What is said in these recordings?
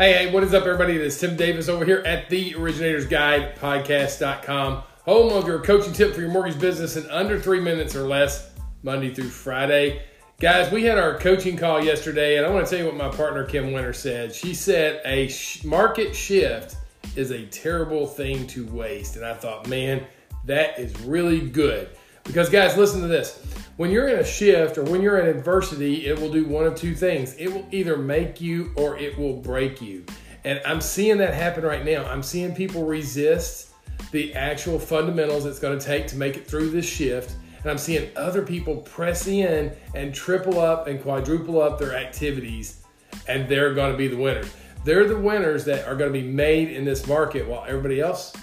Hey, hey, what is up, everybody? This is Tim Davis over here at the Originators Guide Podcast.com, home of your coaching tip for your mortgage business in under three minutes or less, Monday through Friday. Guys, we had our coaching call yesterday, and I want to tell you what my partner Kim Winter said. She said a sh- market shift is a terrible thing to waste. And I thought, man, that is really good. Because, guys, listen to this. When you're in a shift or when you're in adversity, it will do one of two things it will either make you or it will break you. And I'm seeing that happen right now. I'm seeing people resist the actual fundamentals it's going to take to make it through this shift. And I'm seeing other people press in and triple up and quadruple up their activities, and they're going to be the winners. They're the winners that are going to be made in this market while everybody else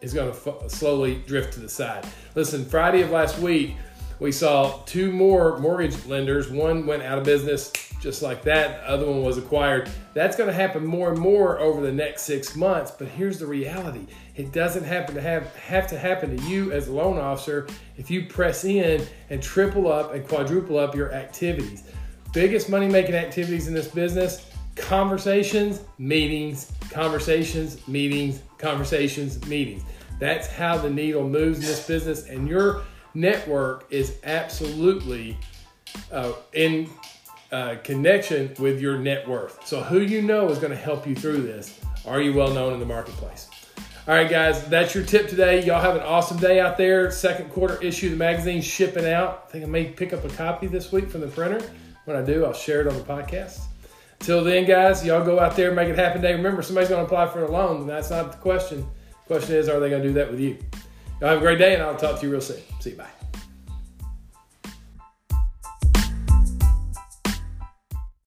is going to f- slowly drift to the side. Listen, Friday of last week, we saw two more mortgage lenders. One went out of business just like that, the other one was acquired. That's going to happen more and more over the next six months. But here's the reality it doesn't happen to have, have to happen to you as a loan officer if you press in and triple up and quadruple up your activities. Biggest money making activities in this business conversations, meetings, conversations, meetings, conversations, meetings. That's how the needle moves in this business, and your network is absolutely uh, in uh, connection with your net worth. So, who you know is going to help you through this. Are you well known in the marketplace? All right, guys, that's your tip today. Y'all have an awesome day out there. Second quarter issue of the magazine shipping out. I think I may pick up a copy this week from the printer. When I do, I'll share it on the podcast. Till then, guys, y'all go out there, make it happen today. Remember, somebody's going to apply for a loan. And that's not the question. The question is, are they going to do that with you? Y'all have a great day, and I'll talk to you real soon. See you. Bye.